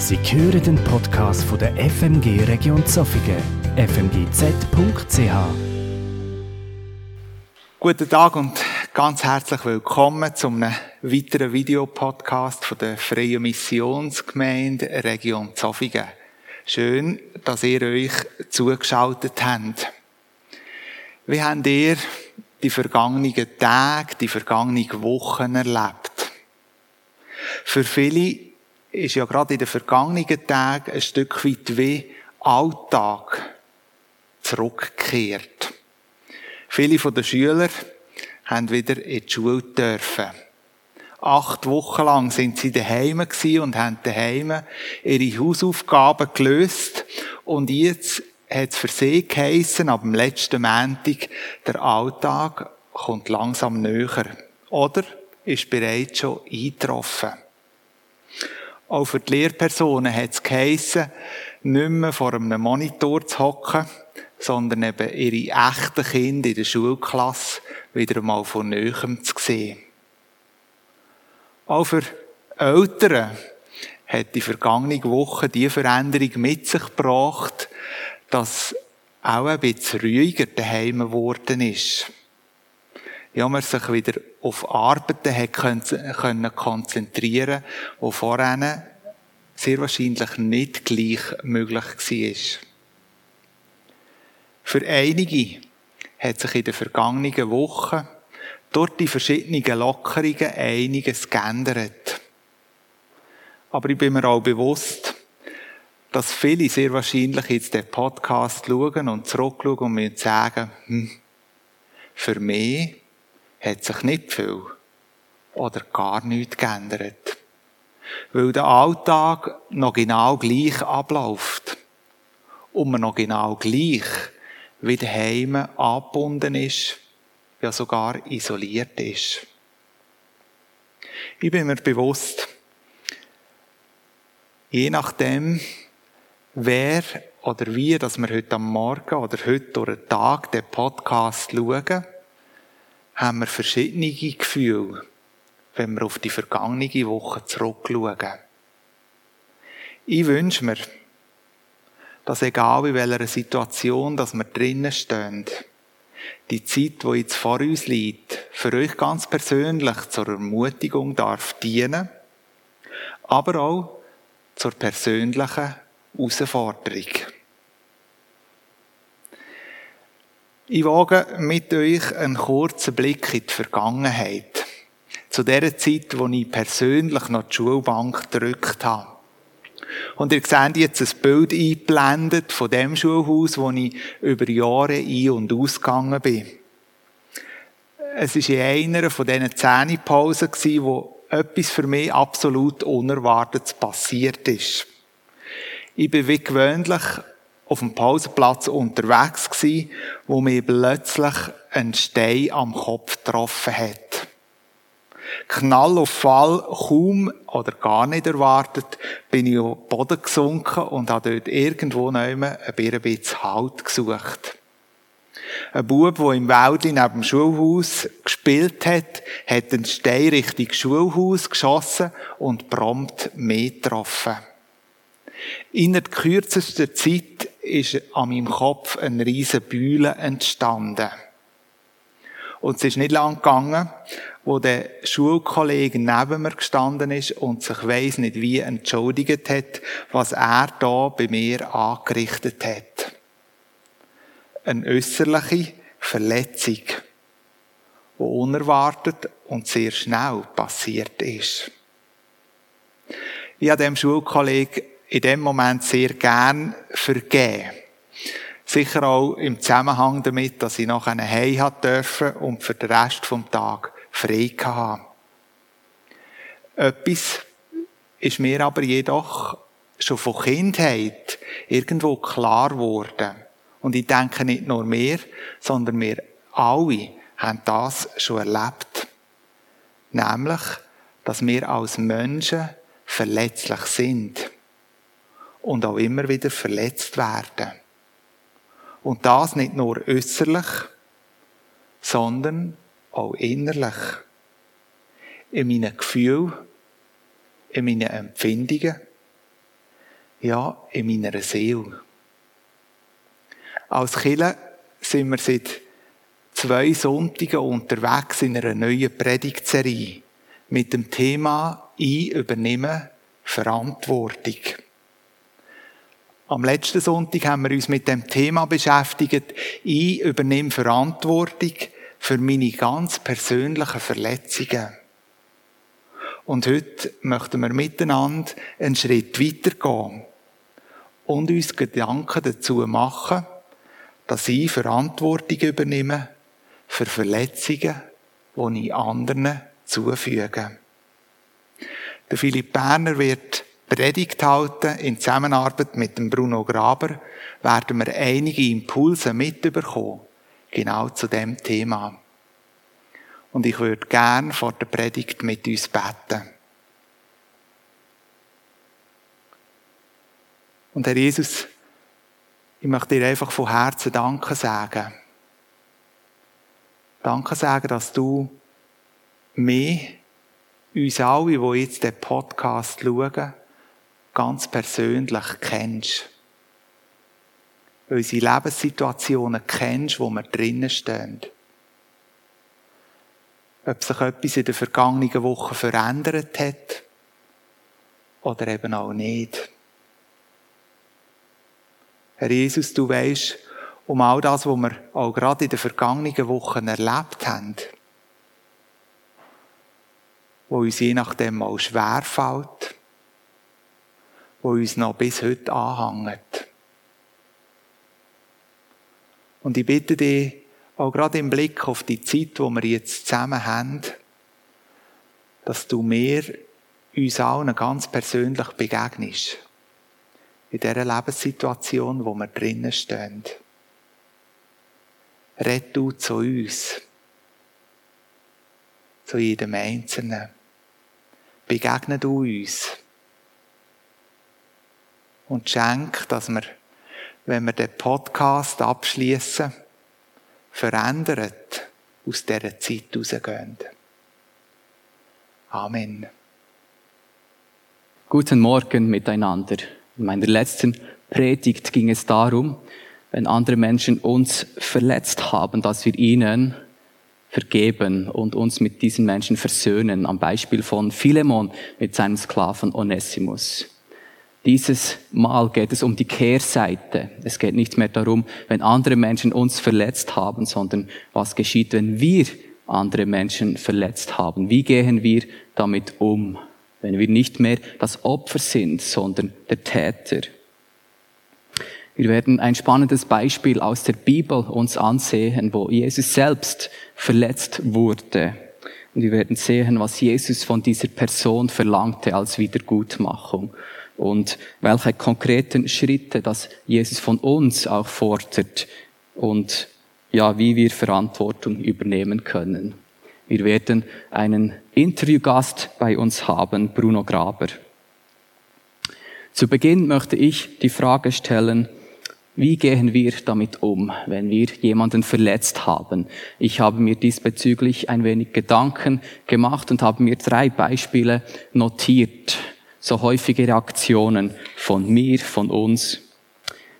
Sie hören den Podcast von der FMG Region Zofingen, fmgz.ch. Guten Tag und ganz herzlich willkommen zum weiteren Videopodcast von der Freien Missionsgemeinde Region Zofingen. Schön, dass ihr euch zugeschaltet habt. Wie habt ihr die vergangenen Tage, die vergangenen Wochen erlebt? Für viele ist ja gerade in den vergangenen Tagen ein Stück weit wie Alltag zurückgekehrt. Viele von den Schülern haben wieder in die Schule dürfen. Acht Wochen lang sind sie daheim und haben daheim ihre Hausaufgaben gelöst. Und jetzt hat es für sie geheissen, ab dem letzten Montag, der Alltag kommt langsam näher. Oder ist bereits schon eingetroffen. Auch für die Lehrpersonen hat es geheissen, nicht mehr vor einem Monitor zu hocken, sondern eben ihre echten Kinder in der Schulklasse wieder einmal von Nähem zu sehen. Auch für Eltern hat die vergangene Woche die Veränderung mit sich gebracht, dass auch ein bisschen ruhiger daheim geworden ist. Ja, man sich wieder auf Arbeiten hat können konzentrieren, wo vorher sehr wahrscheinlich nicht gleich möglich war. Für einige hat sich in den vergangenen Wochen durch die verschiedenen Lockerungen einiges geändert. Aber ich bin mir auch bewusst, dass viele sehr wahrscheinlich jetzt den Podcast schauen und zurückschauen und mir sagen, hm, für mich hat sich nicht viel oder gar nichts geändert. Weil der Alltag noch genau gleich abläuft. Und man noch genau gleich wie daheim angebunden ist, ja sogar isoliert ist. Ich bin mir bewusst, je nachdem, wer oder wie, dass wir heute am Morgen oder heute durch den Tag den Podcast schauen, haben wir verschiedene Gefühle, wenn wir auf die vergangene Woche zurückschauen. Ich wünsche mir, dass egal in welcher Situation, dass wir drinnen stehen, die Zeit, die jetzt vor uns liegt, für euch ganz persönlich zur Ermutigung darf dienen, aber auch zur persönlichen Herausforderung. Ich wage mit euch einen kurzen Blick in die Vergangenheit. Zu der Zeit, wo ich persönlich noch die Schulbank gedrückt habe. Und ihr seht jetzt ein Bild eingeblendet von dem Schulhaus, wo ich über Jahre ein- und ausgegangen bin. Es war in einer von diesen Zähnepausen, wo etwas für mich absolut Unerwartetes passiert ist. Ich bin wie gewöhnlich auf dem Pausenplatz unterwegs gewesen, wo mir plötzlich ein Stein am Kopf getroffen hat. Knall auf Fall, kaum oder gar nicht erwartet, bin ich auf den Boden gesunken und habe dort irgendwo neben ein bisschen Halt gesucht. Ein Bub, der im Wald neben dem Schulhaus gespielt hat, hat den Stein Richtung Schulhaus geschossen und prompt mehr getroffen. Innerhalb kürzester Zeit ist an meinem Kopf eine riesige Bühle entstanden. Und es ist nicht lang gegangen, wo der Schulkollege neben mir gestanden ist und sich weiss nicht wie entschuldigt hat, was er da bei mir angerichtet hat. Eine äußerliche Verletzung, die unerwartet und sehr schnell passiert ist. Ich habe dem Schulkollegen in dem Moment sehr gern vergeben. Sicher auch im Zusammenhang damit, dass ich eine Heim dürfen und für den Rest vom Tag frei hatte. Etwas ist mir aber jedoch schon von Kindheit irgendwo klar geworden. Und ich denke nicht nur mehr, sondern wir alle haben das schon erlebt. Nämlich, dass wir als Menschen verletzlich sind und auch immer wieder verletzt werden. Und das nicht nur äußerlich, sondern auch innerlich. In meinen Gefühlen, in meinen Empfindungen, Ja, in meiner Seele. Als Killer sind wir seit zwei Sonntagen unterwegs in einer neuen Predigtserie mit dem Thema Ich übernehme Verantwortung. Am letzten Sonntag haben wir uns mit dem Thema beschäftigt, ich übernehme Verantwortung für meine ganz persönlichen Verletzungen. Und heute möchten wir miteinander einen Schritt weitergehen und uns Gedanken dazu machen, dass ich Verantwortung übernehme für Verletzungen, die ich anderen zufüge. Der Philipp Berner wird Predigt halten. In Zusammenarbeit mit dem Bruno Graber werden wir einige Impulse mitbekommen, genau zu dem Thema. Und ich würde gern vor der Predigt mit uns beten. Und Herr Jesus, ich möchte dir einfach von Herzen Danke sagen. Danke sagen, dass du mich, uns alle, die jetzt den Podcast schauen, ganz persönlich kennst. Unsere Lebenssituationen kennst, wo wir drinnen stehen. Ob sich etwas in der vergangenen Woche verändert hat oder eben auch nicht. Herr Jesus, du weißt um all das, was wir auch gerade in den vergangenen Wochen erlebt haben, wo uns je nachdem mal schwerfällt, wo uns noch bis heute anhängt. Und ich bitte dich, auch gerade im Blick auf die Zeit, wo wir jetzt zusammen haben, dass du mir uns allen ganz persönlich begegnest in dieser Lebenssituation, wo wir drinnen stehen. Red du zu uns, zu jedem Einzelnen. Begegne du uns. Und schenk, dass wir, wenn wir den Podcast abschließen, verändert aus dieser Zeit rausgehen. Amen. Guten Morgen miteinander. In meiner letzten Predigt ging es darum, wenn andere Menschen uns verletzt haben, dass wir ihnen vergeben und uns mit diesen Menschen versöhnen, am Beispiel von Philemon mit seinem Sklaven Onesimus. Dieses Mal geht es um die Kehrseite. Es geht nicht mehr darum, wenn andere Menschen uns verletzt haben, sondern was geschieht, wenn wir andere Menschen verletzt haben. Wie gehen wir damit um? wenn wir nicht mehr das Opfer sind, sondern der Täter. Wir werden ein spannendes Beispiel aus der Bibel uns ansehen, wo Jesus selbst verletzt wurde. Und wir werden sehen, was Jesus von dieser Person verlangte als Wiedergutmachung und welche konkreten Schritte das Jesus von uns auch fordert und ja, wie wir Verantwortung übernehmen können. Wir werden einen Interviewgast bei uns haben, Bruno Graber. Zu Beginn möchte ich die Frage stellen, wie gehen wir damit um, wenn wir jemanden verletzt haben? Ich habe mir diesbezüglich ein wenig Gedanken gemacht und habe mir drei Beispiele notiert, so häufige Reaktionen von mir, von uns.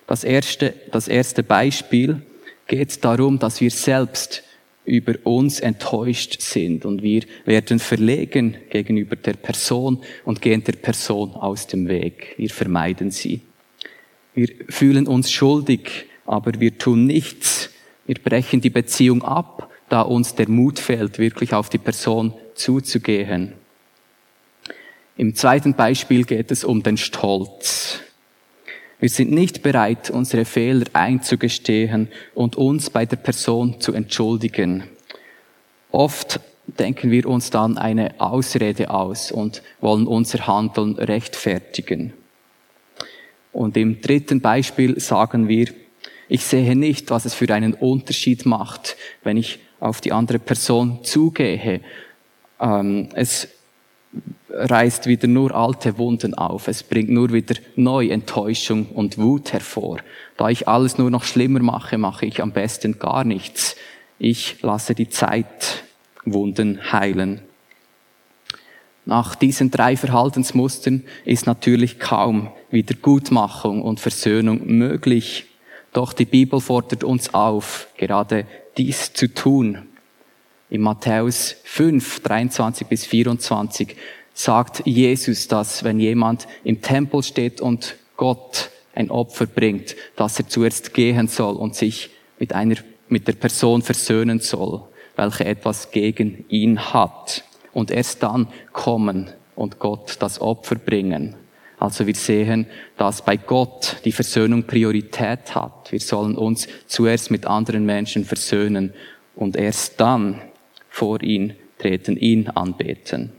Das erste, das erste Beispiel geht darum, dass wir selbst über uns enttäuscht sind und wir werden verlegen gegenüber der Person und gehen der Person aus dem Weg. Wir vermeiden sie. Wir fühlen uns schuldig, aber wir tun nichts. Wir brechen die Beziehung ab, da uns der Mut fehlt, wirklich auf die Person zuzugehen. Im zweiten Beispiel geht es um den Stolz. Wir sind nicht bereit, unsere Fehler einzugestehen und uns bei der Person zu entschuldigen. Oft denken wir uns dann eine Ausrede aus und wollen unser Handeln rechtfertigen. Und im dritten Beispiel sagen wir, ich sehe nicht, was es für einen Unterschied macht, wenn ich auf die andere Person zugehe. Ähm, es reißt wieder nur alte Wunden auf. Es bringt nur wieder neu Enttäuschung und Wut hervor. Da ich alles nur noch schlimmer mache, mache ich am besten gar nichts. Ich lasse die Zeit Wunden heilen. Nach diesen drei Verhaltensmustern ist natürlich kaum Wiedergutmachung und Versöhnung möglich. Doch die Bibel fordert uns auf, gerade dies zu tun. In Matthäus 5, 23 bis 24 sagt Jesus, dass wenn jemand im Tempel steht und Gott ein Opfer bringt, dass er zuerst gehen soll und sich mit einer, mit der Person versöhnen soll, welche etwas gegen ihn hat. Und erst dann kommen und Gott das Opfer bringen. Also wir sehen, dass bei Gott die Versöhnung Priorität hat. Wir sollen uns zuerst mit anderen Menschen versöhnen und erst dann vor ihn treten, ihn anbeten.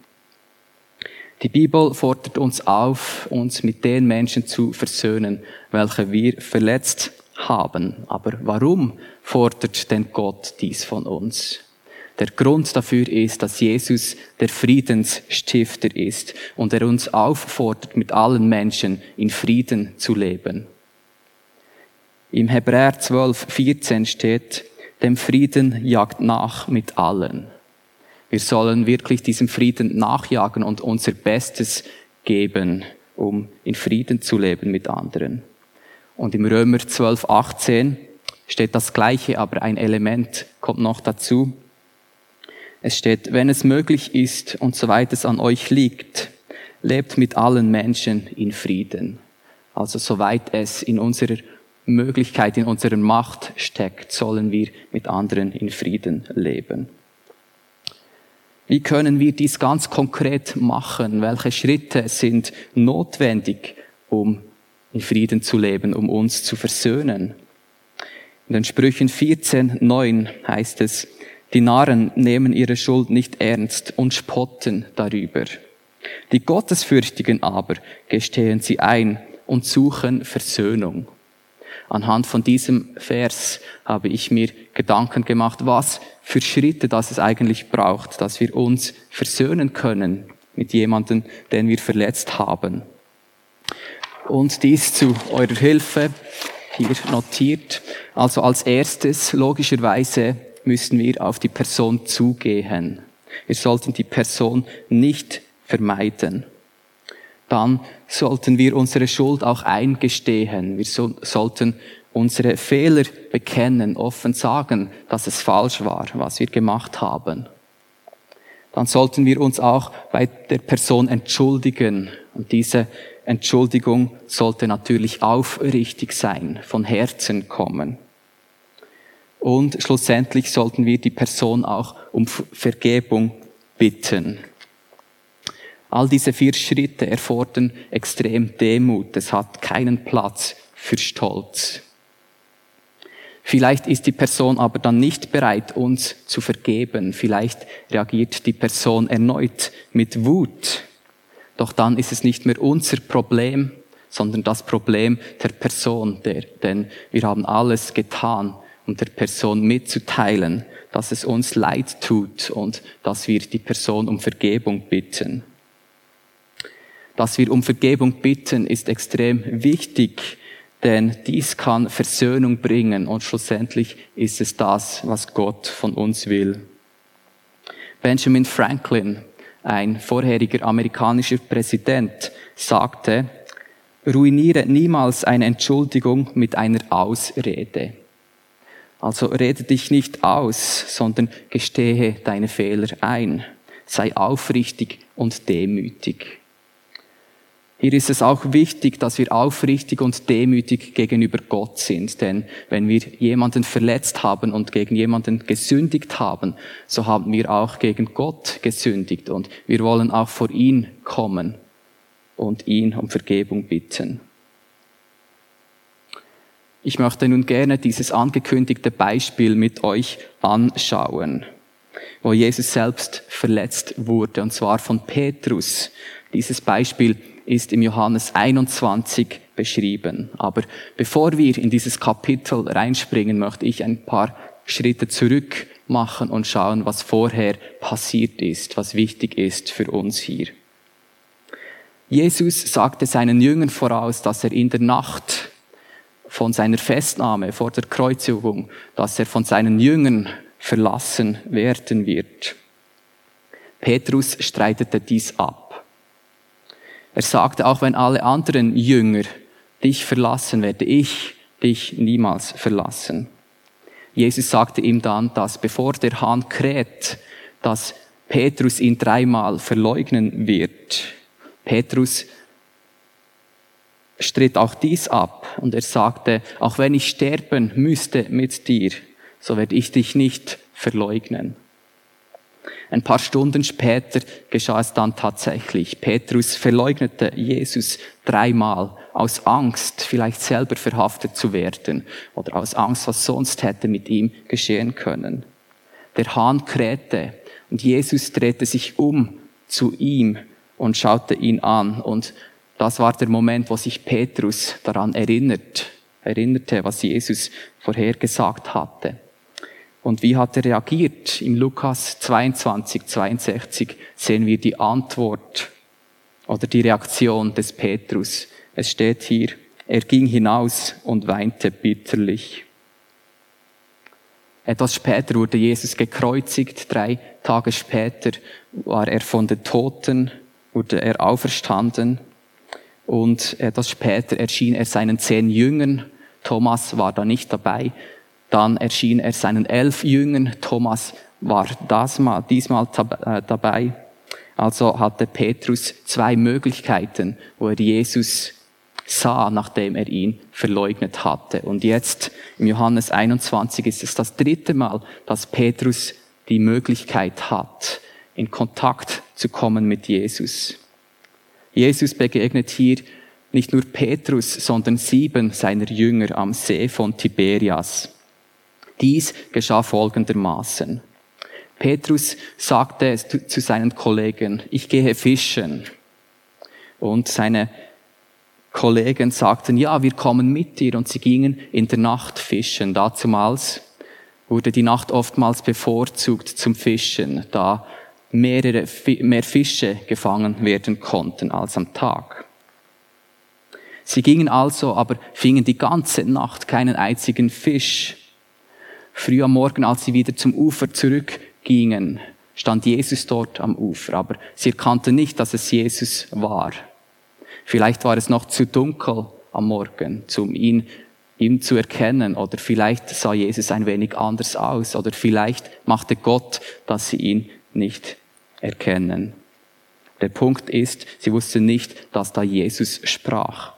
Die Bibel fordert uns auf, uns mit den Menschen zu versöhnen, welche wir verletzt haben. Aber warum fordert denn Gott dies von uns? Der Grund dafür ist, dass Jesus der Friedensstifter ist und er uns auffordert, mit allen Menschen in Frieden zu leben. Im Hebräer 12, 14 steht, dem Frieden jagt nach mit allen. Wir sollen wirklich diesem Frieden nachjagen und unser Bestes geben, um in Frieden zu leben mit anderen. Und im Römer 12, 18 steht das Gleiche, aber ein Element kommt noch dazu. Es steht, wenn es möglich ist und soweit es an euch liegt, lebt mit allen Menschen in Frieden. Also soweit es in unserer Möglichkeit, in unserer Macht steckt, sollen wir mit anderen in Frieden leben. Wie können wir dies ganz konkret machen? Welche Schritte sind notwendig, um in Frieden zu leben, um uns zu versöhnen? In den Sprüchen 14, 9 heißt es, die Narren nehmen ihre Schuld nicht ernst und spotten darüber. Die Gottesfürchtigen aber gestehen sie ein und suchen Versöhnung. Anhand von diesem Vers habe ich mir Gedanken gemacht, was für Schritte das es eigentlich braucht, dass wir uns versöhnen können mit jemandem, den wir verletzt haben. Und dies zu eurer Hilfe hier notiert. Also als erstes, logischerweise, müssen wir auf die Person zugehen. Wir sollten die Person nicht vermeiden dann sollten wir unsere Schuld auch eingestehen. Wir so, sollten unsere Fehler bekennen, offen sagen, dass es falsch war, was wir gemacht haben. Dann sollten wir uns auch bei der Person entschuldigen. Und diese Entschuldigung sollte natürlich aufrichtig sein, von Herzen kommen. Und schlussendlich sollten wir die Person auch um Vergebung bitten. All diese vier Schritte erfordern extrem Demut. Es hat keinen Platz für Stolz. Vielleicht ist die Person aber dann nicht bereit, uns zu vergeben. Vielleicht reagiert die Person erneut mit Wut. Doch dann ist es nicht mehr unser Problem, sondern das Problem der Person, der, denn wir haben alles getan, um der Person mitzuteilen, dass es uns leid tut und dass wir die Person um Vergebung bitten dass wir um Vergebung bitten, ist extrem wichtig, denn dies kann Versöhnung bringen und schlussendlich ist es das, was Gott von uns will. Benjamin Franklin, ein vorheriger amerikanischer Präsident, sagte, ruiniere niemals eine Entschuldigung mit einer Ausrede. Also rede dich nicht aus, sondern gestehe deine Fehler ein. Sei aufrichtig und demütig. Hier ist es auch wichtig, dass wir aufrichtig und demütig gegenüber Gott sind. Denn wenn wir jemanden verletzt haben und gegen jemanden gesündigt haben, so haben wir auch gegen Gott gesündigt. Und wir wollen auch vor ihn kommen und ihn um Vergebung bitten. Ich möchte nun gerne dieses angekündigte Beispiel mit euch anschauen, wo Jesus selbst verletzt wurde, und zwar von Petrus. Dieses Beispiel ist im Johannes 21 beschrieben. Aber bevor wir in dieses Kapitel reinspringen, möchte ich ein paar Schritte zurück machen und schauen, was vorher passiert ist, was wichtig ist für uns hier. Jesus sagte seinen Jüngern voraus, dass er in der Nacht von seiner Festnahme vor der Kreuzigung, dass er von seinen Jüngern verlassen werden wird. Petrus streitete dies ab. Er sagte, auch wenn alle anderen Jünger dich verlassen, werde ich dich niemals verlassen. Jesus sagte ihm dann, dass bevor der Hahn kräht, dass Petrus ihn dreimal verleugnen wird. Petrus stritt auch dies ab und er sagte, auch wenn ich sterben müsste mit dir, so werde ich dich nicht verleugnen. Ein paar Stunden später geschah es dann tatsächlich. Petrus verleugnete Jesus dreimal aus Angst, vielleicht selber verhaftet zu werden oder aus Angst, was sonst hätte mit ihm geschehen können. Der Hahn krähte und Jesus drehte sich um zu ihm und schaute ihn an und das war der Moment, wo sich Petrus daran erinnert, erinnerte, was Jesus vorher gesagt hatte. Und wie hat er reagiert? Im Lukas 22, 62 sehen wir die Antwort oder die Reaktion des Petrus. Es steht hier, er ging hinaus und weinte bitterlich. Etwas später wurde Jesus gekreuzigt. Drei Tage später war er von den Toten, wurde er auferstanden. Und etwas später erschien er seinen zehn Jüngern. Thomas war da nicht dabei. Dann erschien er seinen elf Jüngern. Thomas war das mal, diesmal äh, dabei. Also hatte Petrus zwei Möglichkeiten, wo er Jesus sah, nachdem er ihn verleugnet hatte. Und jetzt im Johannes 21 ist es das dritte Mal, dass Petrus die Möglichkeit hat, in Kontakt zu kommen mit Jesus. Jesus begegnet hier nicht nur Petrus, sondern sieben seiner Jünger am See von Tiberias. Dies geschah folgendermaßen. Petrus sagte zu seinen Kollegen, ich gehe fischen. Und seine Kollegen sagten, ja, wir kommen mit dir. Und sie gingen in der Nacht fischen. Dazumals wurde die Nacht oftmals bevorzugt zum Fischen, da mehrere, mehr Fische gefangen werden konnten als am Tag. Sie gingen also, aber fingen die ganze Nacht keinen einzigen Fisch. Früh am Morgen, als sie wieder zum Ufer zurückgingen, stand Jesus dort am Ufer, aber sie erkannten nicht, dass es Jesus war. Vielleicht war es noch zu dunkel am Morgen, um ihn, ihm zu erkennen, oder vielleicht sah Jesus ein wenig anders aus, oder vielleicht machte Gott, dass sie ihn nicht erkennen. Der Punkt ist, sie wussten nicht, dass da Jesus sprach.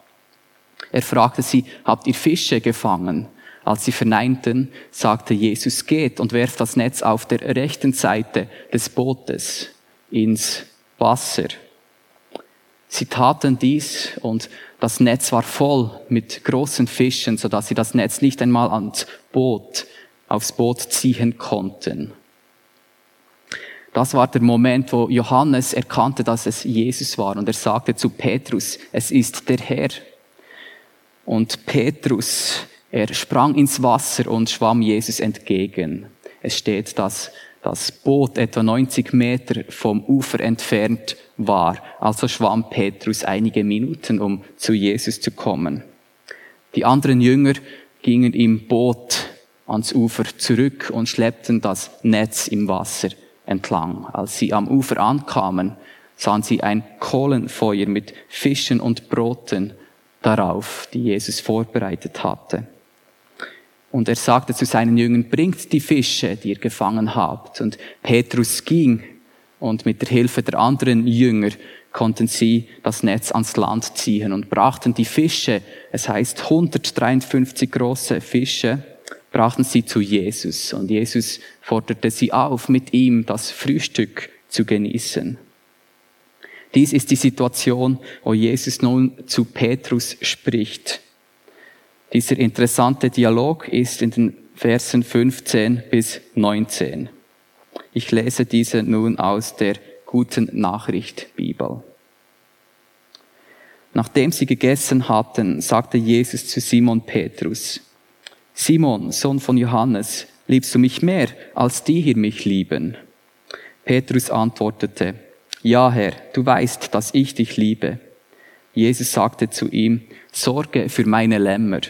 Er fragte sie, habt ihr Fische gefangen? Als sie verneinten, sagte Jesus, geht und werft das Netz auf der rechten Seite des Bootes ins Wasser. Sie taten dies und das Netz war voll mit großen Fischen, sodass sie das Netz nicht einmal ans Boot, aufs Boot ziehen konnten. Das war der Moment, wo Johannes erkannte, dass es Jesus war und er sagte zu Petrus, es ist der Herr. Und Petrus, er sprang ins Wasser und schwamm Jesus entgegen. Es steht, dass das Boot etwa 90 Meter vom Ufer entfernt war. Also schwamm Petrus einige Minuten, um zu Jesus zu kommen. Die anderen Jünger gingen im Boot ans Ufer zurück und schleppten das Netz im Wasser entlang. Als sie am Ufer ankamen, sahen sie ein Kohlenfeuer mit Fischen und Broten darauf, die Jesus vorbereitet hatte. Und er sagte zu seinen Jüngern, bringt die Fische, die ihr gefangen habt. Und Petrus ging und mit der Hilfe der anderen Jünger konnten sie das Netz ans Land ziehen und brachten die Fische, es heißt 153 große Fische, brachten sie zu Jesus und Jesus forderte sie auf, mit ihm das Frühstück zu genießen. Dies ist die Situation, wo Jesus nun zu Petrus spricht. Dieser interessante Dialog ist in den Versen 15 bis 19. Ich lese diese nun aus der guten Nachricht Bibel. Nachdem sie gegessen hatten, sagte Jesus zu Simon Petrus, Simon, Sohn von Johannes, liebst du mich mehr, als die hier mich lieben? Petrus antwortete, Ja, Herr, du weißt, dass ich dich liebe. Jesus sagte zu ihm, Sorge für meine Lämmer.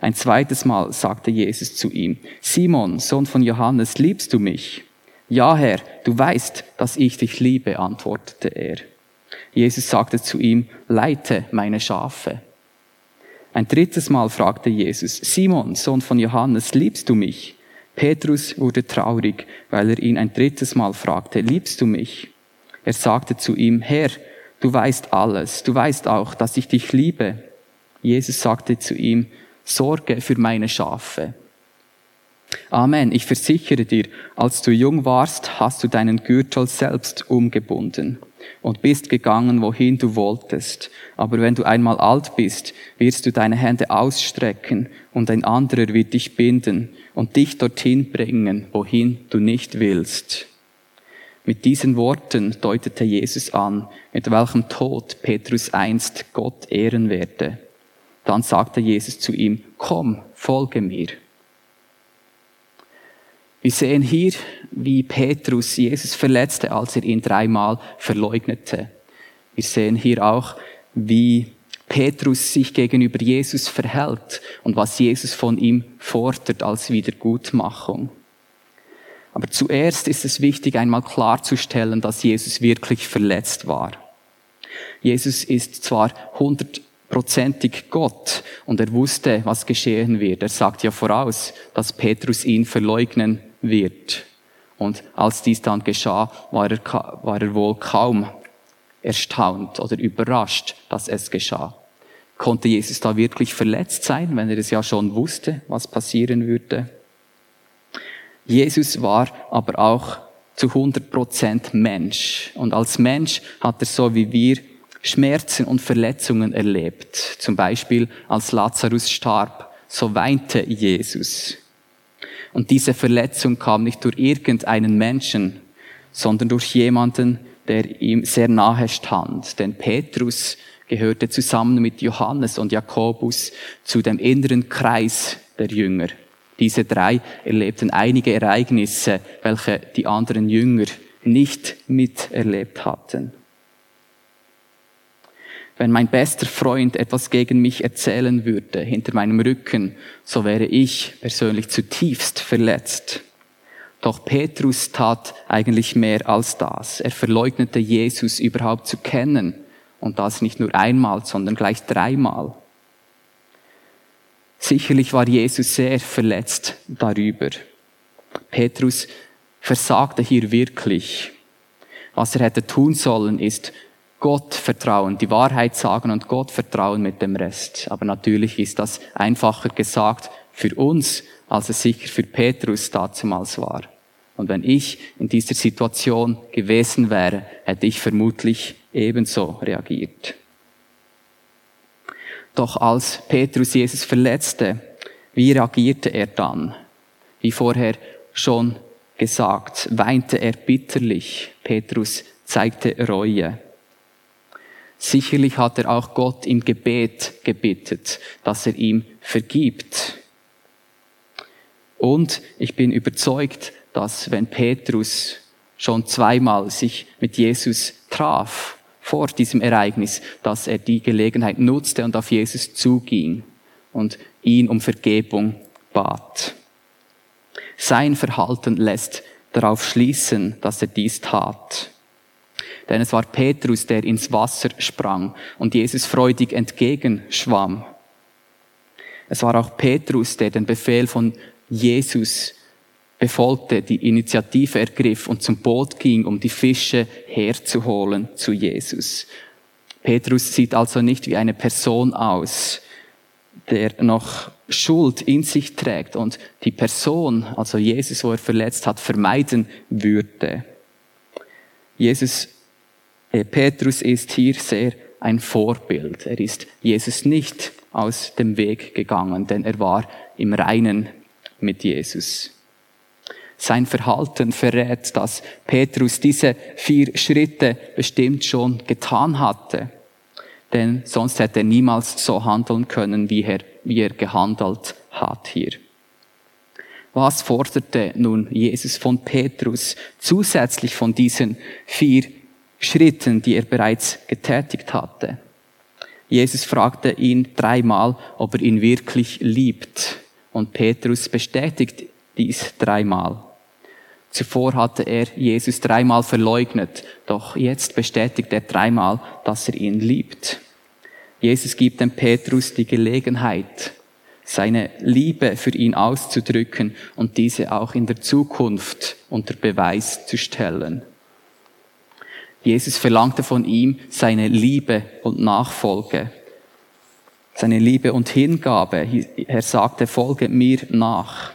Ein zweites Mal sagte Jesus zu ihm, Simon, Sohn von Johannes, liebst du mich? Ja, Herr, du weißt, dass ich dich liebe, antwortete er. Jesus sagte zu ihm, leite meine Schafe. Ein drittes Mal fragte Jesus, Simon, Sohn von Johannes, liebst du mich? Petrus wurde traurig, weil er ihn ein drittes Mal fragte, liebst du mich? Er sagte zu ihm, Herr, du weißt alles, du weißt auch, dass ich dich liebe. Jesus sagte zu ihm, Sorge für meine Schafe. Amen. Ich versichere dir, als du jung warst, hast du deinen Gürtel selbst umgebunden und bist gegangen, wohin du wolltest. Aber wenn du einmal alt bist, wirst du deine Hände ausstrecken und ein anderer wird dich binden und dich dorthin bringen, wohin du nicht willst. Mit diesen Worten deutete Jesus an, mit welchem Tod Petrus einst Gott ehren werde. Dann sagte Jesus zu ihm, komm, folge mir. Wir sehen hier, wie Petrus Jesus verletzte, als er ihn dreimal verleugnete. Wir sehen hier auch, wie Petrus sich gegenüber Jesus verhält und was Jesus von ihm fordert als Wiedergutmachung. Aber zuerst ist es wichtig, einmal klarzustellen, dass Jesus wirklich verletzt war. Jesus ist zwar 100 prozentig Gott und er wusste, was geschehen wird. Er sagt ja voraus, dass Petrus ihn verleugnen wird. Und als dies dann geschah, war er, war er wohl kaum erstaunt oder überrascht, dass es geschah. Konnte Jesus da wirklich verletzt sein, wenn er es ja schon wusste, was passieren würde? Jesus war aber auch zu 100 Prozent Mensch. Und als Mensch hat er so wie wir Schmerzen und Verletzungen erlebt. Zum Beispiel als Lazarus starb, so weinte Jesus. Und diese Verletzung kam nicht durch irgendeinen Menschen, sondern durch jemanden, der ihm sehr nahe stand. Denn Petrus gehörte zusammen mit Johannes und Jakobus zu dem inneren Kreis der Jünger. Diese drei erlebten einige Ereignisse, welche die anderen Jünger nicht miterlebt hatten. Wenn mein bester Freund etwas gegen mich erzählen würde, hinter meinem Rücken, so wäre ich persönlich zutiefst verletzt. Doch Petrus tat eigentlich mehr als das. Er verleugnete Jesus überhaupt zu kennen. Und das nicht nur einmal, sondern gleich dreimal. Sicherlich war Jesus sehr verletzt darüber. Petrus versagte hier wirklich. Was er hätte tun sollen, ist Gott vertrauen, die Wahrheit sagen und Gott vertrauen mit dem Rest. Aber natürlich ist das einfacher gesagt für uns, als es sicher für Petrus damals war. Und wenn ich in dieser Situation gewesen wäre, hätte ich vermutlich ebenso reagiert. Doch als Petrus Jesus verletzte, wie reagierte er dann? Wie vorher schon gesagt, weinte er bitterlich. Petrus zeigte Reue. Sicherlich hat er auch Gott im Gebet gebittet, dass er ihm vergibt. Und ich bin überzeugt, dass wenn Petrus schon zweimal sich mit Jesus traf vor diesem Ereignis, dass er die Gelegenheit nutzte und auf Jesus zuging und ihn um Vergebung bat. Sein Verhalten lässt darauf schließen, dass er dies tat. Denn es war Petrus, der ins Wasser sprang und Jesus freudig entgegenschwamm. Es war auch Petrus, der den Befehl von Jesus befolgte, die Initiative ergriff und zum Boot ging, um die Fische herzuholen zu Jesus. Petrus sieht also nicht wie eine Person aus, der noch Schuld in sich trägt und die Person, also Jesus, wo er verletzt hat, vermeiden würde. Jesus Petrus ist hier sehr ein Vorbild. Er ist Jesus nicht aus dem Weg gegangen, denn er war im Reinen mit Jesus. Sein Verhalten verrät, dass Petrus diese vier Schritte bestimmt schon getan hatte. Denn sonst hätte er niemals so handeln können, wie er, wie er gehandelt hat hier. Was forderte nun Jesus von Petrus zusätzlich von diesen vier Schritten, die er bereits getätigt hatte. Jesus fragte ihn dreimal, ob er ihn wirklich liebt. Und Petrus bestätigt dies dreimal. Zuvor hatte er Jesus dreimal verleugnet, doch jetzt bestätigt er dreimal, dass er ihn liebt. Jesus gibt dem Petrus die Gelegenheit, seine Liebe für ihn auszudrücken und diese auch in der Zukunft unter Beweis zu stellen. Jesus verlangte von ihm seine Liebe und Nachfolge, seine Liebe und Hingabe. Er sagte, folge mir nach.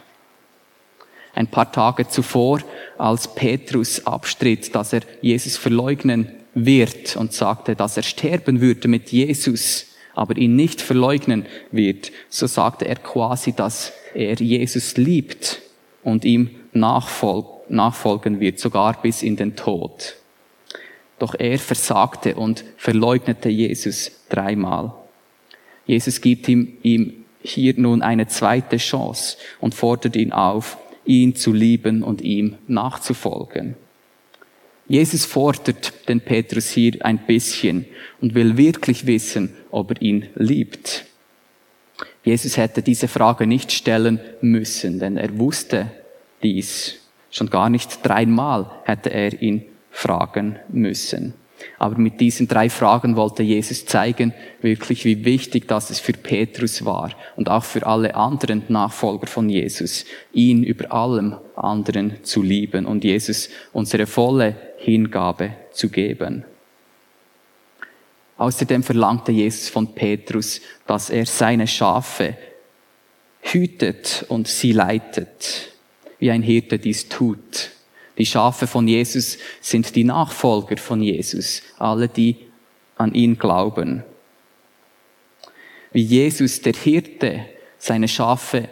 Ein paar Tage zuvor, als Petrus abstritt, dass er Jesus verleugnen wird und sagte, dass er sterben würde mit Jesus, aber ihn nicht verleugnen wird, so sagte er quasi, dass er Jesus liebt und ihm nachfolgen wird, sogar bis in den Tod. Doch er versagte und verleugnete Jesus dreimal. Jesus gibt ihm, ihm hier nun eine zweite Chance und fordert ihn auf, ihn zu lieben und ihm nachzufolgen. Jesus fordert den Petrus hier ein bisschen und will wirklich wissen, ob er ihn liebt. Jesus hätte diese Frage nicht stellen müssen, denn er wusste dies. Schon gar nicht dreimal hätte er ihn fragen müssen. Aber mit diesen drei Fragen wollte Jesus zeigen, wirklich wie wichtig das es für Petrus war und auch für alle anderen Nachfolger von Jesus, ihn über allem anderen zu lieben und Jesus unsere volle Hingabe zu geben. Außerdem verlangte Jesus von Petrus, dass er seine Schafe hütet und sie leitet, wie ein Hirte dies tut. Die Schafe von Jesus sind die Nachfolger von Jesus, alle, die an ihn glauben. Wie Jesus, der Hirte, seine Schafe,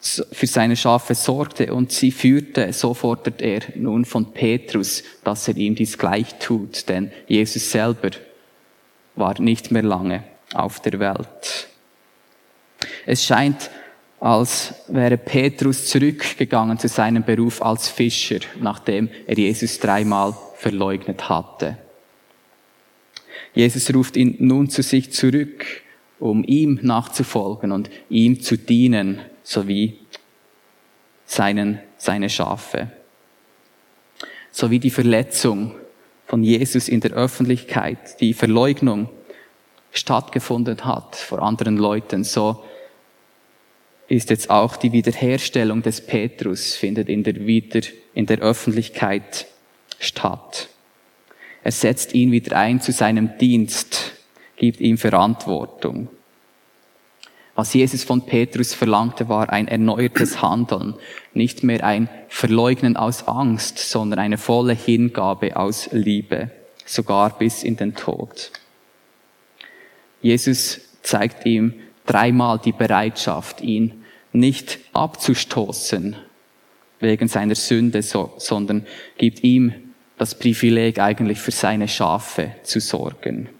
für seine Schafe sorgte und sie führte, so fordert er nun von Petrus, dass er ihm dies gleich tut, denn Jesus selber war nicht mehr lange auf der Welt. Es scheint, als wäre Petrus zurückgegangen zu seinem Beruf als Fischer, nachdem er Jesus dreimal verleugnet hatte. Jesus ruft ihn nun zu sich zurück, um ihm nachzufolgen und ihm zu dienen, sowie seinen, seine Schafe. Sowie die Verletzung von Jesus in der Öffentlichkeit, die Verleugnung stattgefunden hat vor anderen Leuten, so ist jetzt auch die Wiederherstellung des Petrus, findet in der, wieder, in der Öffentlichkeit statt. Er setzt ihn wieder ein zu seinem Dienst, gibt ihm Verantwortung. Was Jesus von Petrus verlangte, war ein erneuertes Handeln, nicht mehr ein Verleugnen aus Angst, sondern eine volle Hingabe aus Liebe, sogar bis in den Tod. Jesus zeigt ihm dreimal die Bereitschaft, ihn nicht abzustoßen wegen seiner Sünde, sondern gibt ihm das Privileg eigentlich für seine Schafe zu sorgen.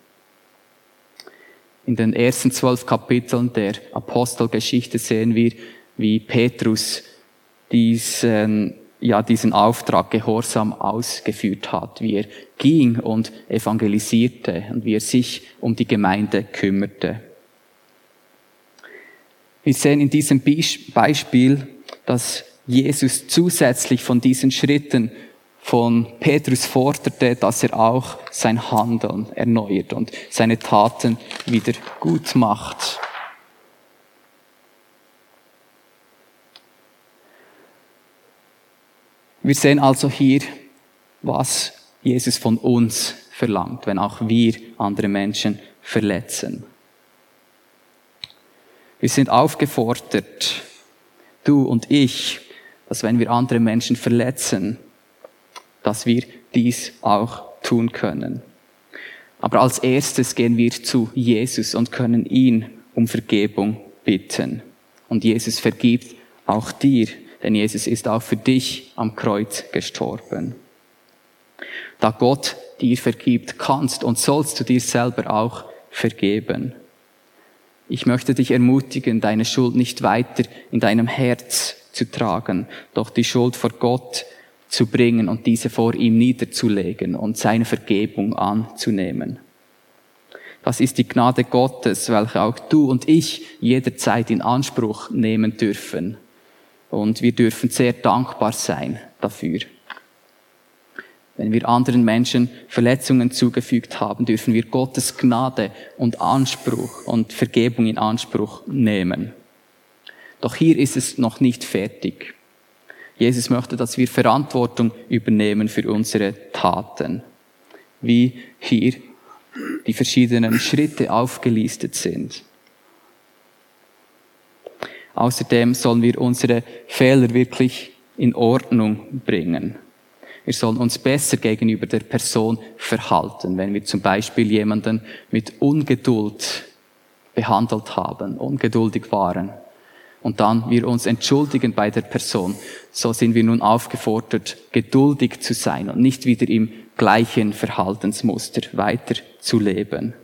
In den ersten zwölf Kapiteln der Apostelgeschichte sehen wir, wie Petrus diesen, ja, diesen Auftrag gehorsam ausgeführt hat, wie er ging und evangelisierte und wie er sich um die Gemeinde kümmerte. Wir sehen in diesem Beispiel, dass Jesus zusätzlich von diesen Schritten von Petrus forderte, dass er auch sein Handeln erneuert und seine Taten wieder gut macht. Wir sehen also hier, was Jesus von uns verlangt, wenn auch wir andere Menschen verletzen. Wir sind aufgefordert, du und ich, dass wenn wir andere Menschen verletzen, dass wir dies auch tun können. Aber als erstes gehen wir zu Jesus und können ihn um Vergebung bitten. Und Jesus vergibt auch dir, denn Jesus ist auch für dich am Kreuz gestorben. Da Gott dir vergibt, kannst und sollst du dir selber auch vergeben. Ich möchte dich ermutigen, deine Schuld nicht weiter in deinem Herz zu tragen, doch die Schuld vor Gott zu bringen und diese vor ihm niederzulegen und seine Vergebung anzunehmen. Das ist die Gnade Gottes, welche auch du und ich jederzeit in Anspruch nehmen dürfen. Und wir dürfen sehr dankbar sein dafür. Wenn wir anderen Menschen Verletzungen zugefügt haben, dürfen wir Gottes Gnade und Anspruch und Vergebung in Anspruch nehmen. Doch hier ist es noch nicht fertig. Jesus möchte, dass wir Verantwortung übernehmen für unsere Taten, wie hier die verschiedenen Schritte aufgelistet sind. Außerdem sollen wir unsere Fehler wirklich in Ordnung bringen. Wir sollen uns besser gegenüber der Person verhalten, wenn wir zum Beispiel jemanden mit Ungeduld behandelt haben, ungeduldig waren und dann wir uns entschuldigen bei der Person, so sind wir nun aufgefordert, geduldig zu sein und nicht wieder im gleichen Verhaltensmuster weiter zu leben.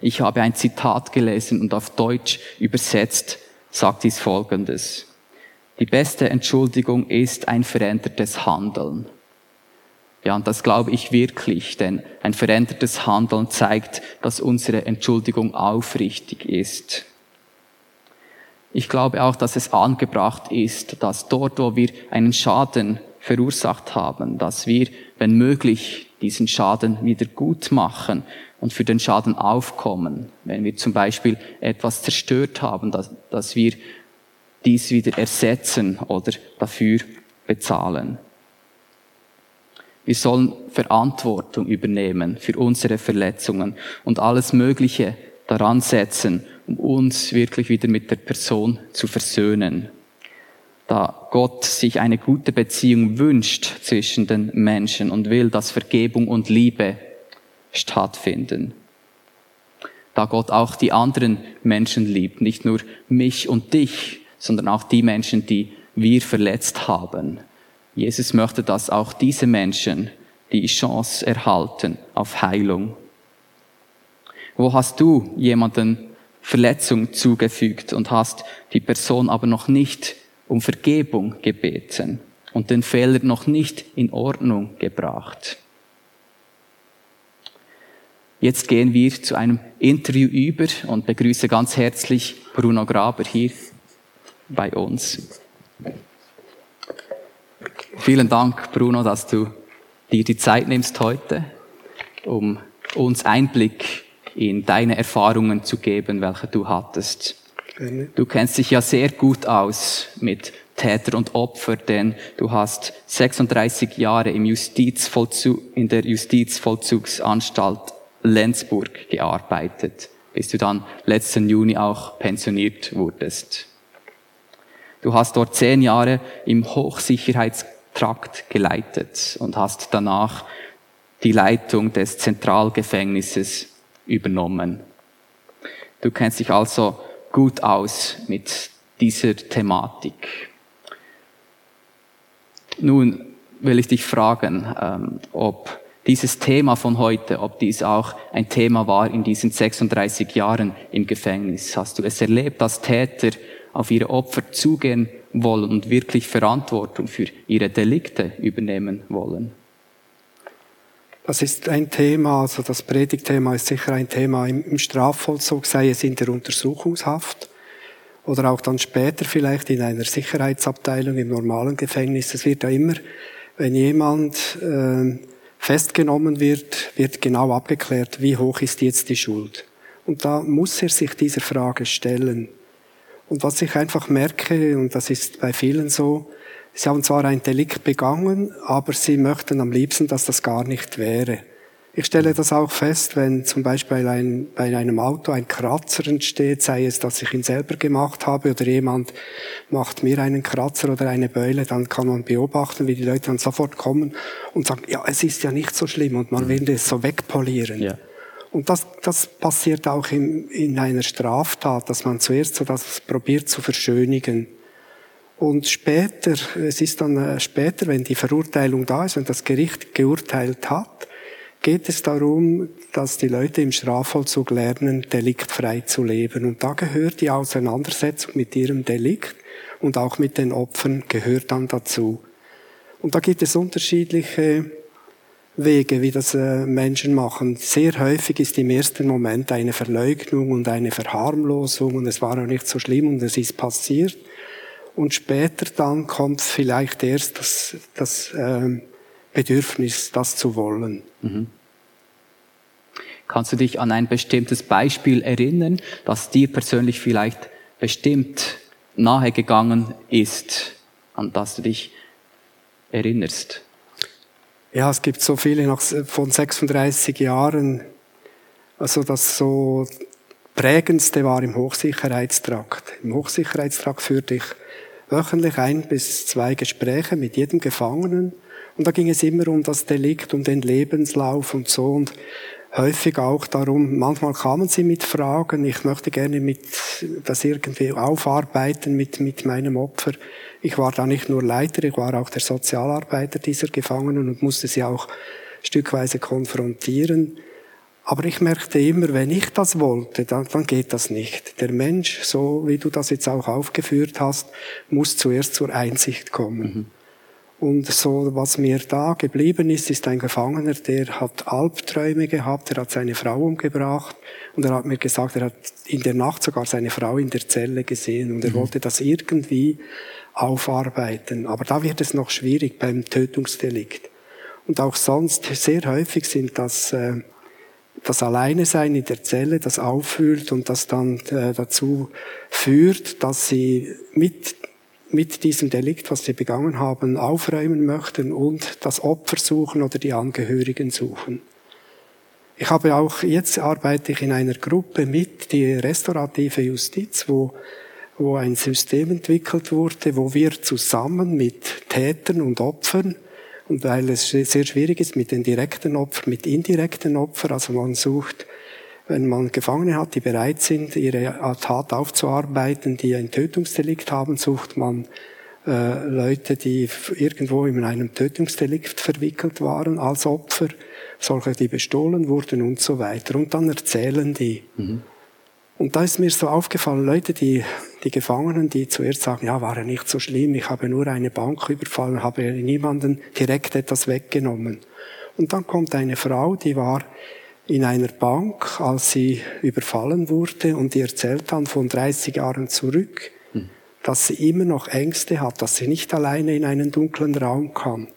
Ich habe ein Zitat gelesen und auf Deutsch übersetzt sagt dies Folgendes. Die beste Entschuldigung ist ein verändertes Handeln. Ja, und das glaube ich wirklich, denn ein verändertes Handeln zeigt, dass unsere Entschuldigung aufrichtig ist. Ich glaube auch, dass es angebracht ist, dass dort, wo wir einen Schaden verursacht haben, dass wir, wenn möglich, diesen Schaden wieder gut machen und für den Schaden aufkommen. Wenn wir zum Beispiel etwas zerstört haben, dass, dass wir dies wieder ersetzen oder dafür bezahlen. Wir sollen Verantwortung übernehmen für unsere Verletzungen und alles Mögliche daran setzen, um uns wirklich wieder mit der Person zu versöhnen. Da Gott sich eine gute Beziehung wünscht zwischen den Menschen und will, dass Vergebung und Liebe stattfinden. Da Gott auch die anderen Menschen liebt, nicht nur mich und dich, sondern auch die Menschen, die wir verletzt haben. Jesus möchte, dass auch diese Menschen die Chance erhalten auf Heilung. Wo hast du jemanden Verletzung zugefügt und hast die Person aber noch nicht um Vergebung gebeten und den Fehler noch nicht in Ordnung gebracht? Jetzt gehen wir zu einem Interview über und begrüße ganz herzlich Bruno Graber hier bei uns. Vielen Dank, Bruno, dass du dir die Zeit nimmst heute, um uns Einblick in deine Erfahrungen zu geben, welche du hattest. Du kennst dich ja sehr gut aus mit Täter und Opfer, denn du hast 36 Jahre im Justizvollzug, in der Justizvollzugsanstalt Lenzburg gearbeitet, bis du dann letzten Juni auch pensioniert wurdest. Du hast dort zehn Jahre im Hochsicherheitstrakt geleitet und hast danach die Leitung des Zentralgefängnisses übernommen. Du kennst dich also gut aus mit dieser Thematik. Nun will ich dich fragen, ähm, ob dieses Thema von heute, ob dies auch ein Thema war in diesen 36 Jahren im Gefängnis. Hast du es erlebt, dass Täter auf ihre Opfer zugehen wollen und wirklich Verantwortung für ihre Delikte übernehmen wollen. Das ist ein Thema, also das Predigtthema ist sicher ein Thema im Strafvollzug, sei es in der Untersuchungshaft oder auch dann später vielleicht in einer Sicherheitsabteilung im normalen Gefängnis. Es wird ja immer, wenn jemand äh, festgenommen wird, wird genau abgeklärt, wie hoch ist jetzt die Schuld. Und da muss er sich dieser Frage stellen. Und was ich einfach merke, und das ist bei vielen so, sie haben zwar ein Delikt begangen, aber sie möchten am liebsten, dass das gar nicht wäre. Ich stelle das auch fest, wenn zum Beispiel ein, bei einem Auto ein Kratzer entsteht, sei es, dass ich ihn selber gemacht habe oder jemand macht mir einen Kratzer oder eine Beule, dann kann man beobachten, wie die Leute dann sofort kommen und sagen, ja, es ist ja nicht so schlimm und man mhm. will es so wegpolieren. Ja. Und das, das passiert auch in, in einer Straftat, dass man zuerst so das probiert zu verschönigen. Und später, es ist dann äh, später, wenn die Verurteilung da ist, wenn das Gericht geurteilt hat, geht es darum, dass die Leute im Strafvollzug lernen, deliktfrei zu leben. Und da gehört die Auseinandersetzung mit ihrem Delikt und auch mit den Opfern gehört dann dazu. Und da gibt es unterschiedliche Wege, wie das äh, Menschen machen. Sehr häufig ist im ersten Moment eine Verleugnung und eine Verharmlosung und es war auch nicht so schlimm und es ist passiert. Und später dann kommt vielleicht erst das, das äh, Bedürfnis, das zu wollen. Mhm. Kannst du dich an ein bestimmtes Beispiel erinnern, das dir persönlich vielleicht bestimmt nahe gegangen ist, an das du dich erinnerst? Ja, es gibt so viele nach, von 36 Jahren. Also das so prägendste war im Hochsicherheitstrakt. Im Hochsicherheitstrakt führte ich wöchentlich ein bis zwei Gespräche mit jedem Gefangenen. Und da ging es immer um das Delikt, um den Lebenslauf und so. Und häufig auch darum, manchmal kamen sie mit Fragen, ich möchte gerne mit, das irgendwie aufarbeiten mit, mit meinem Opfer. Ich war da nicht nur Leiter, ich war auch der Sozialarbeiter dieser Gefangenen und musste sie auch stückweise konfrontieren. Aber ich merkte immer, wenn ich das wollte, dann, dann geht das nicht. Der Mensch, so wie du das jetzt auch aufgeführt hast, muss zuerst zur Einsicht kommen. Mhm. Und so, was mir da geblieben ist, ist ein Gefangener, der hat Albträume gehabt, er hat seine Frau umgebracht und er hat mir gesagt, er hat in der Nacht sogar seine Frau in der Zelle gesehen und er mhm. wollte das irgendwie aufarbeiten. Aber da wird es noch schwierig beim Tötungsdelikt. Und auch sonst, sehr häufig sind das, äh, das Alleine sein in der Zelle, das auffühlt und das dann äh, dazu führt, dass sie mit mit diesem Delikt, was sie begangen haben, aufräumen möchten und das Opfer suchen oder die Angehörigen suchen. Ich habe auch, jetzt arbeite ich in einer Gruppe mit, die restaurative Justiz, wo, wo ein System entwickelt wurde, wo wir zusammen mit Tätern und Opfern, und weil es sehr schwierig ist mit den direkten Opfern, mit indirekten Opfern, also man sucht wenn man Gefangene hat, die bereit sind, ihre Tat aufzuarbeiten, die ein Tötungsdelikt haben, sucht man äh, Leute, die irgendwo in einem Tötungsdelikt verwickelt waren als Opfer, solche, die bestohlen wurden und so weiter. Und dann erzählen die. Mhm. Und da ist mir so aufgefallen, Leute, die, die Gefangenen, die zuerst sagen, ja, war ja nicht so schlimm, ich habe nur eine Bank überfallen, habe niemanden direkt etwas weggenommen. Und dann kommt eine Frau, die war in einer Bank, als sie überfallen wurde und die erzählt dann von 30 Jahren zurück, hm. dass sie immer noch Ängste hat, dass sie nicht alleine in einen dunklen Raum kann.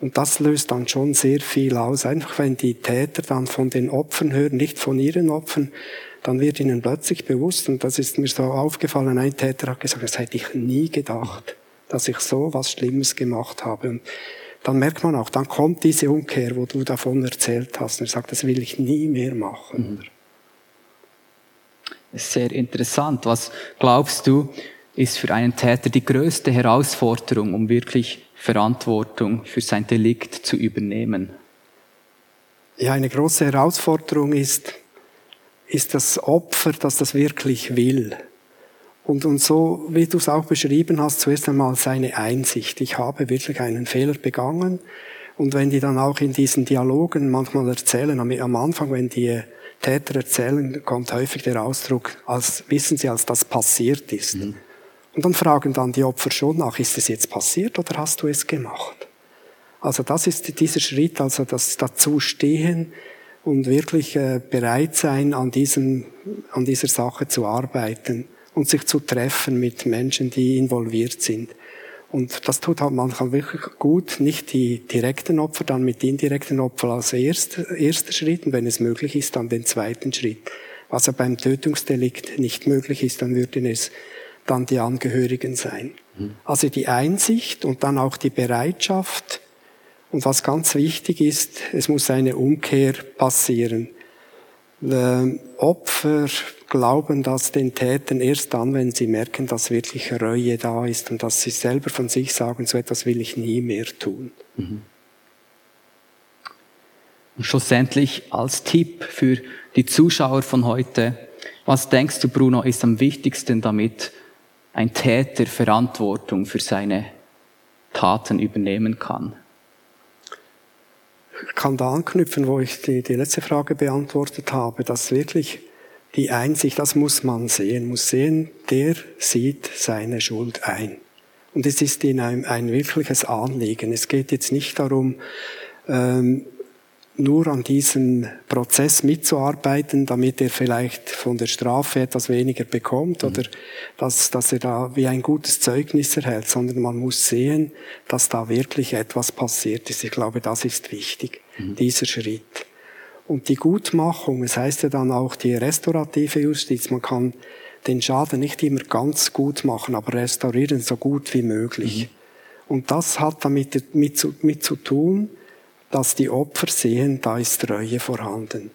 Und das löst dann schon sehr viel aus. Einfach wenn die Täter dann von den Opfern hören, nicht von ihren Opfern, dann wird ihnen plötzlich bewusst, und das ist mir so aufgefallen, ein Täter hat gesagt, das hätte ich nie gedacht, dass ich so was Schlimmes gemacht habe. Und dann merkt man auch, dann kommt diese Umkehr, wo du davon erzählt hast. Und er sagt, das will ich nie mehr machen. Mhm. Sehr interessant. Was glaubst du, ist für einen Täter die größte Herausforderung, um wirklich Verantwortung für sein Delikt zu übernehmen? Ja, eine große Herausforderung ist, ist das Opfer, das das wirklich will. Und, und so, wie du es auch beschrieben hast, zuerst einmal seine Einsicht. Ich habe wirklich einen Fehler begangen. Und wenn die dann auch in diesen Dialogen manchmal erzählen, am Anfang, wenn die Täter erzählen, kommt häufig der Ausdruck, als wissen sie, als das passiert ist. Mhm. Und dann fragen dann die Opfer schon nach, ist es jetzt passiert oder hast du es gemacht? Also das ist dieser Schritt, also das Dazustehen und wirklich äh, bereit sein, an diesem, an dieser Sache zu arbeiten und sich zu treffen mit Menschen, die involviert sind. Und das tut halt manchmal wirklich gut, nicht die direkten Opfer, dann mit indirekten Opfern als erster, erster Schritt und wenn es möglich ist, dann den zweiten Schritt. Was ja beim Tötungsdelikt nicht möglich ist, dann würden es dann die Angehörigen sein. Mhm. Also die Einsicht und dann auch die Bereitschaft. Und was ganz wichtig ist, es muss eine Umkehr passieren. Ähm, Opfer glauben das den Tätern erst dann, wenn sie merken, dass wirklich Reue da ist und dass sie selber von sich sagen, so etwas will ich nie mehr tun. Mhm. Und schlussendlich als Tipp für die Zuschauer von heute, was denkst du, Bruno, ist am wichtigsten, damit ein Täter Verantwortung für seine Taten übernehmen kann? Ich kann da anknüpfen, wo ich die, die letzte Frage beantwortet habe, dass wirklich die Einsicht, das muss man sehen, muss sehen, der sieht seine Schuld ein. Und es ist ihnen ein, ein wirkliches Anliegen. Es geht jetzt nicht darum, ähm, nur an diesem Prozess mitzuarbeiten, damit er vielleicht von der Strafe etwas weniger bekommt mhm. oder dass, dass er da wie ein gutes Zeugnis erhält, sondern man muss sehen, dass da wirklich etwas passiert ist. Ich glaube, das ist wichtig, mhm. dieser Schritt. Und die Gutmachung, es heißt ja dann auch die restaurative Justiz, man kann den Schaden nicht immer ganz gut machen, aber restaurieren so gut wie möglich. Mhm. Und das hat damit mit zu, mit zu tun, dass die Opfer sehen, da ist Reue vorhanden.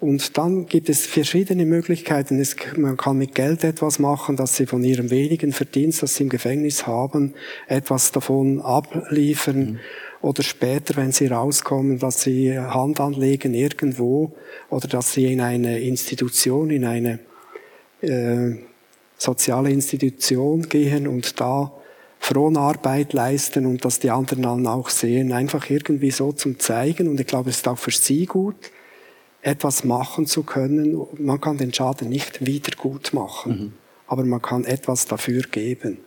Und dann gibt es verschiedene Möglichkeiten. Es, man kann mit Geld etwas machen, dass sie von ihrem wenigen Verdienst, das sie im Gefängnis haben, etwas davon abliefern. Mhm. Oder später, wenn sie rauskommen, dass sie Hand anlegen irgendwo oder dass sie in eine Institution, in eine äh, soziale Institution gehen und da Fronarbeit leisten und dass die anderen dann auch sehen, einfach irgendwie so zum Zeigen. Und ich glaube, es ist auch für sie gut, etwas machen zu können. Man kann den Schaden nicht wieder gut machen, mhm. aber man kann etwas dafür geben.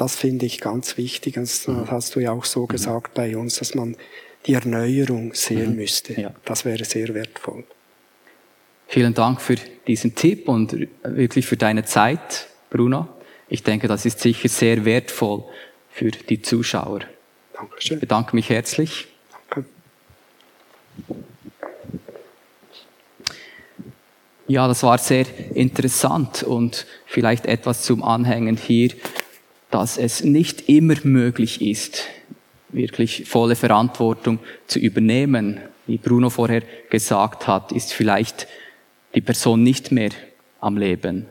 Das finde ich ganz wichtig. Das mhm. hast du ja auch so mhm. gesagt bei uns, dass man die Erneuerung sehen mhm. müsste. Ja. Das wäre sehr wertvoll. Vielen Dank für diesen Tipp und wirklich für deine Zeit, Bruno. Ich denke, das ist sicher sehr wertvoll für die Zuschauer. Dankeschön. Ich bedanke mich herzlich. Danke. Ja, das war sehr interessant und vielleicht etwas zum Anhängen hier, dass es nicht immer möglich ist, wirklich volle Verantwortung zu übernehmen. Wie Bruno vorher gesagt hat, ist vielleicht die Person nicht mehr am Leben.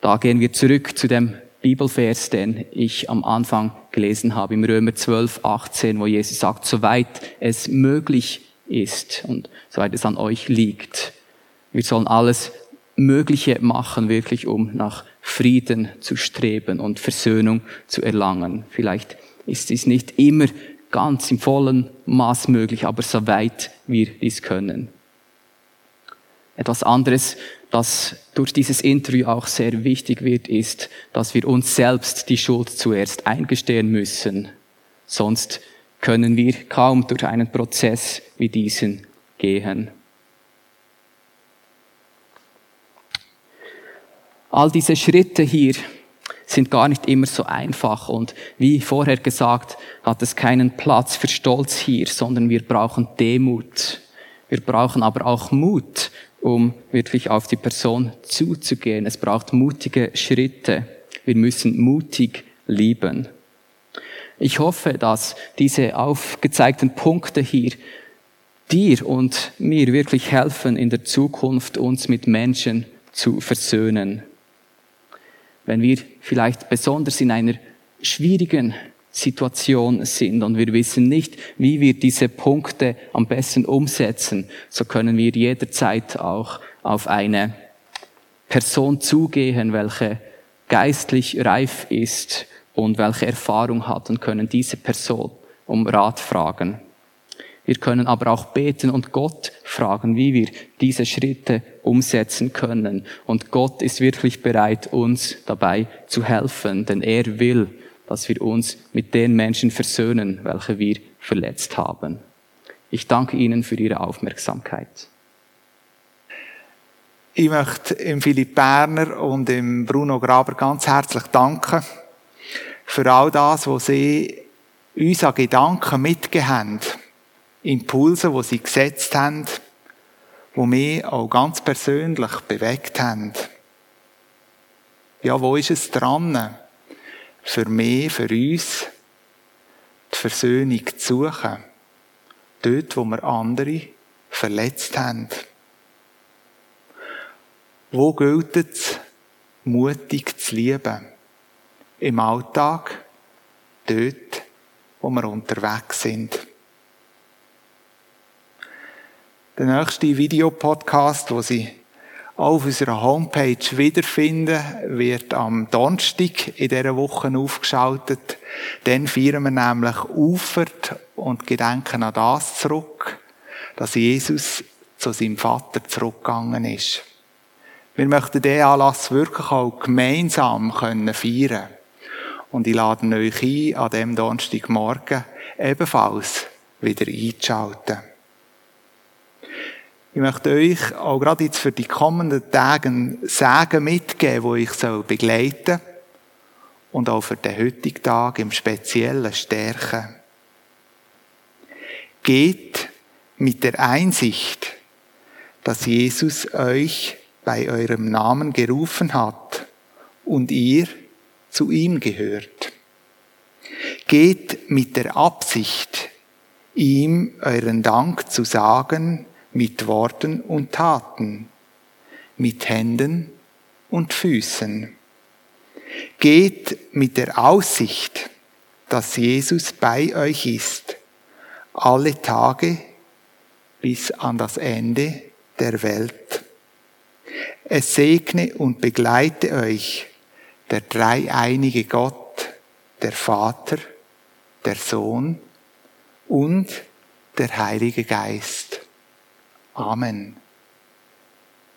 Da gehen wir zurück zu dem Bibelvers, den ich am Anfang gelesen habe, im Römer 12, 18, wo Jesus sagt, soweit es möglich ist und soweit es an euch liegt. Wir sollen alles Mögliche machen, wirklich, um nach Frieden zu streben und Versöhnung zu erlangen. Vielleicht ist dies nicht immer ganz im vollen Maß möglich, aber soweit wir dies können. Etwas anderes, das durch dieses Interview auch sehr wichtig wird, ist, dass wir uns selbst die Schuld zuerst eingestehen müssen. Sonst können wir kaum durch einen Prozess wie diesen gehen. All diese Schritte hier sind gar nicht immer so einfach und wie vorher gesagt, hat es keinen Platz für Stolz hier, sondern wir brauchen Demut. Wir brauchen aber auch Mut, um wirklich auf die Person zuzugehen. Es braucht mutige Schritte. Wir müssen mutig lieben. Ich hoffe, dass diese aufgezeigten Punkte hier dir und mir wirklich helfen, in der Zukunft uns mit Menschen zu versöhnen. Wenn wir vielleicht besonders in einer schwierigen Situation sind und wir wissen nicht, wie wir diese Punkte am besten umsetzen, so können wir jederzeit auch auf eine Person zugehen, welche geistlich reif ist und welche Erfahrung hat und können diese Person um Rat fragen. Wir können aber auch beten und Gott fragen, wie wir diese Schritte umsetzen können. Und Gott ist wirklich bereit, uns dabei zu helfen, denn er will, dass wir uns mit den Menschen versöhnen, welche wir verletzt haben. Ich danke Ihnen für Ihre Aufmerksamkeit. Ich möchte im Philipp Berner und im Bruno Graber ganz herzlich danken für all das, was Sie uns an Gedanken haben, Impulse, die Sie gesetzt haben, die mich auch ganz persönlich bewegt haben. Ja, wo ist es dran? für mich, für uns, die Versöhnung zu suchen. Dort, wo wir andere verletzt haben. Wo gilt es, mutig zu lieben? Im Alltag, dort, wo wir unterwegs sind. Der nächste Videopodcast, wo Sie auf unserer Homepage wiederfinden, wird am Donnerstag in dieser Woche aufgeschaltet. Dann feiern wir nämlich Ufert und gedenken an das zurück, dass Jesus zu seinem Vater zurückgegangen ist. Wir möchten diesen Anlass wirklich auch gemeinsam können feiern Und ich lade euch ein, an diesem Donnerstagmorgen ebenfalls wieder einzuschalten. Ich möchte euch auch gerade jetzt für die kommenden Tage ein Sagen mitgeben, wo ich soll begleiten und auch für den heutigen Tag im Speziellen stärken. Geht mit der Einsicht, dass Jesus euch bei eurem Namen gerufen hat und ihr zu ihm gehört. Geht mit der Absicht, ihm euren Dank zu sagen mit Worten und Taten, mit Händen und Füßen. Geht mit der Aussicht, dass Jesus bei euch ist, alle Tage bis an das Ende der Welt. Es segne und begleite euch der dreieinige Gott, der Vater, der Sohn und der Heilige Geist. Amen.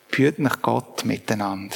Führt nach Gott miteinander.